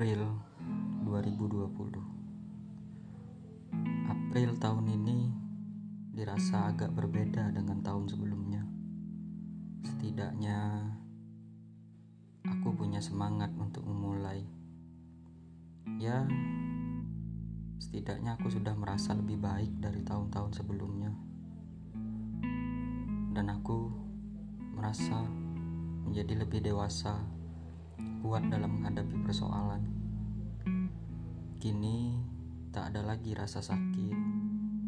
April 2020 April tahun ini dirasa agak berbeda dengan tahun sebelumnya. Setidaknya aku punya semangat untuk memulai. Ya setidaknya aku sudah merasa lebih baik dari tahun-tahun sebelumnya. Dan aku merasa menjadi lebih dewasa kuat dalam menghadapi persoalan. Kini tak ada lagi rasa sakit,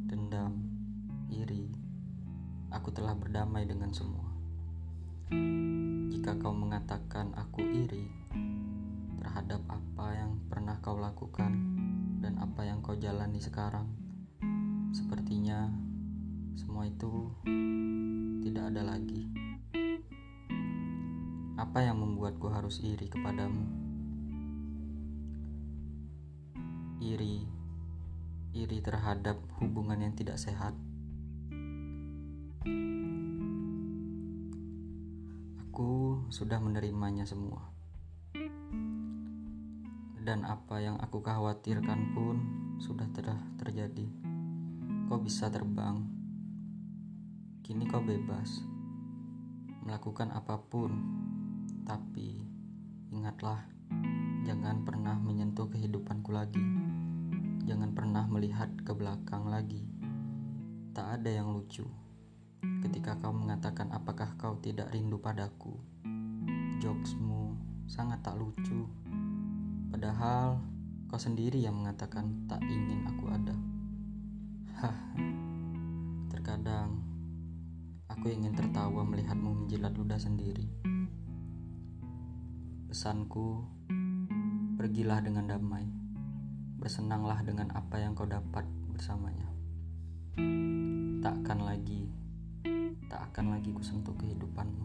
dendam, iri. Aku telah berdamai dengan semua. Jika kau mengatakan aku iri terhadap apa yang pernah kau lakukan dan apa yang kau jalani sekarang, sepertinya semua itu tidak ada lagi. Apa yang membuatku harus iri kepadamu? Iri, iri terhadap hubungan yang tidak sehat. Aku sudah menerimanya semua. Dan apa yang aku khawatirkan pun sudah telah terjadi. Kau bisa terbang. Kini kau bebas melakukan apa pun tapi ingatlah, jangan pernah menyentuh kehidupanku lagi. Jangan pernah melihat ke belakang lagi. Tak ada yang lucu. Ketika kau mengatakan apakah kau tidak rindu padaku. Jokesmu sangat tak lucu. Padahal kau sendiri yang mengatakan tak ingin aku ada. Hah. Terkadang aku ingin tertawa melihatmu menjilat ludah sendiri. Pesanku, pergilah dengan damai. Bersenanglah dengan apa yang kau dapat bersamanya. Tak akan lagi, tak akan lagi kusentuh kehidupanmu.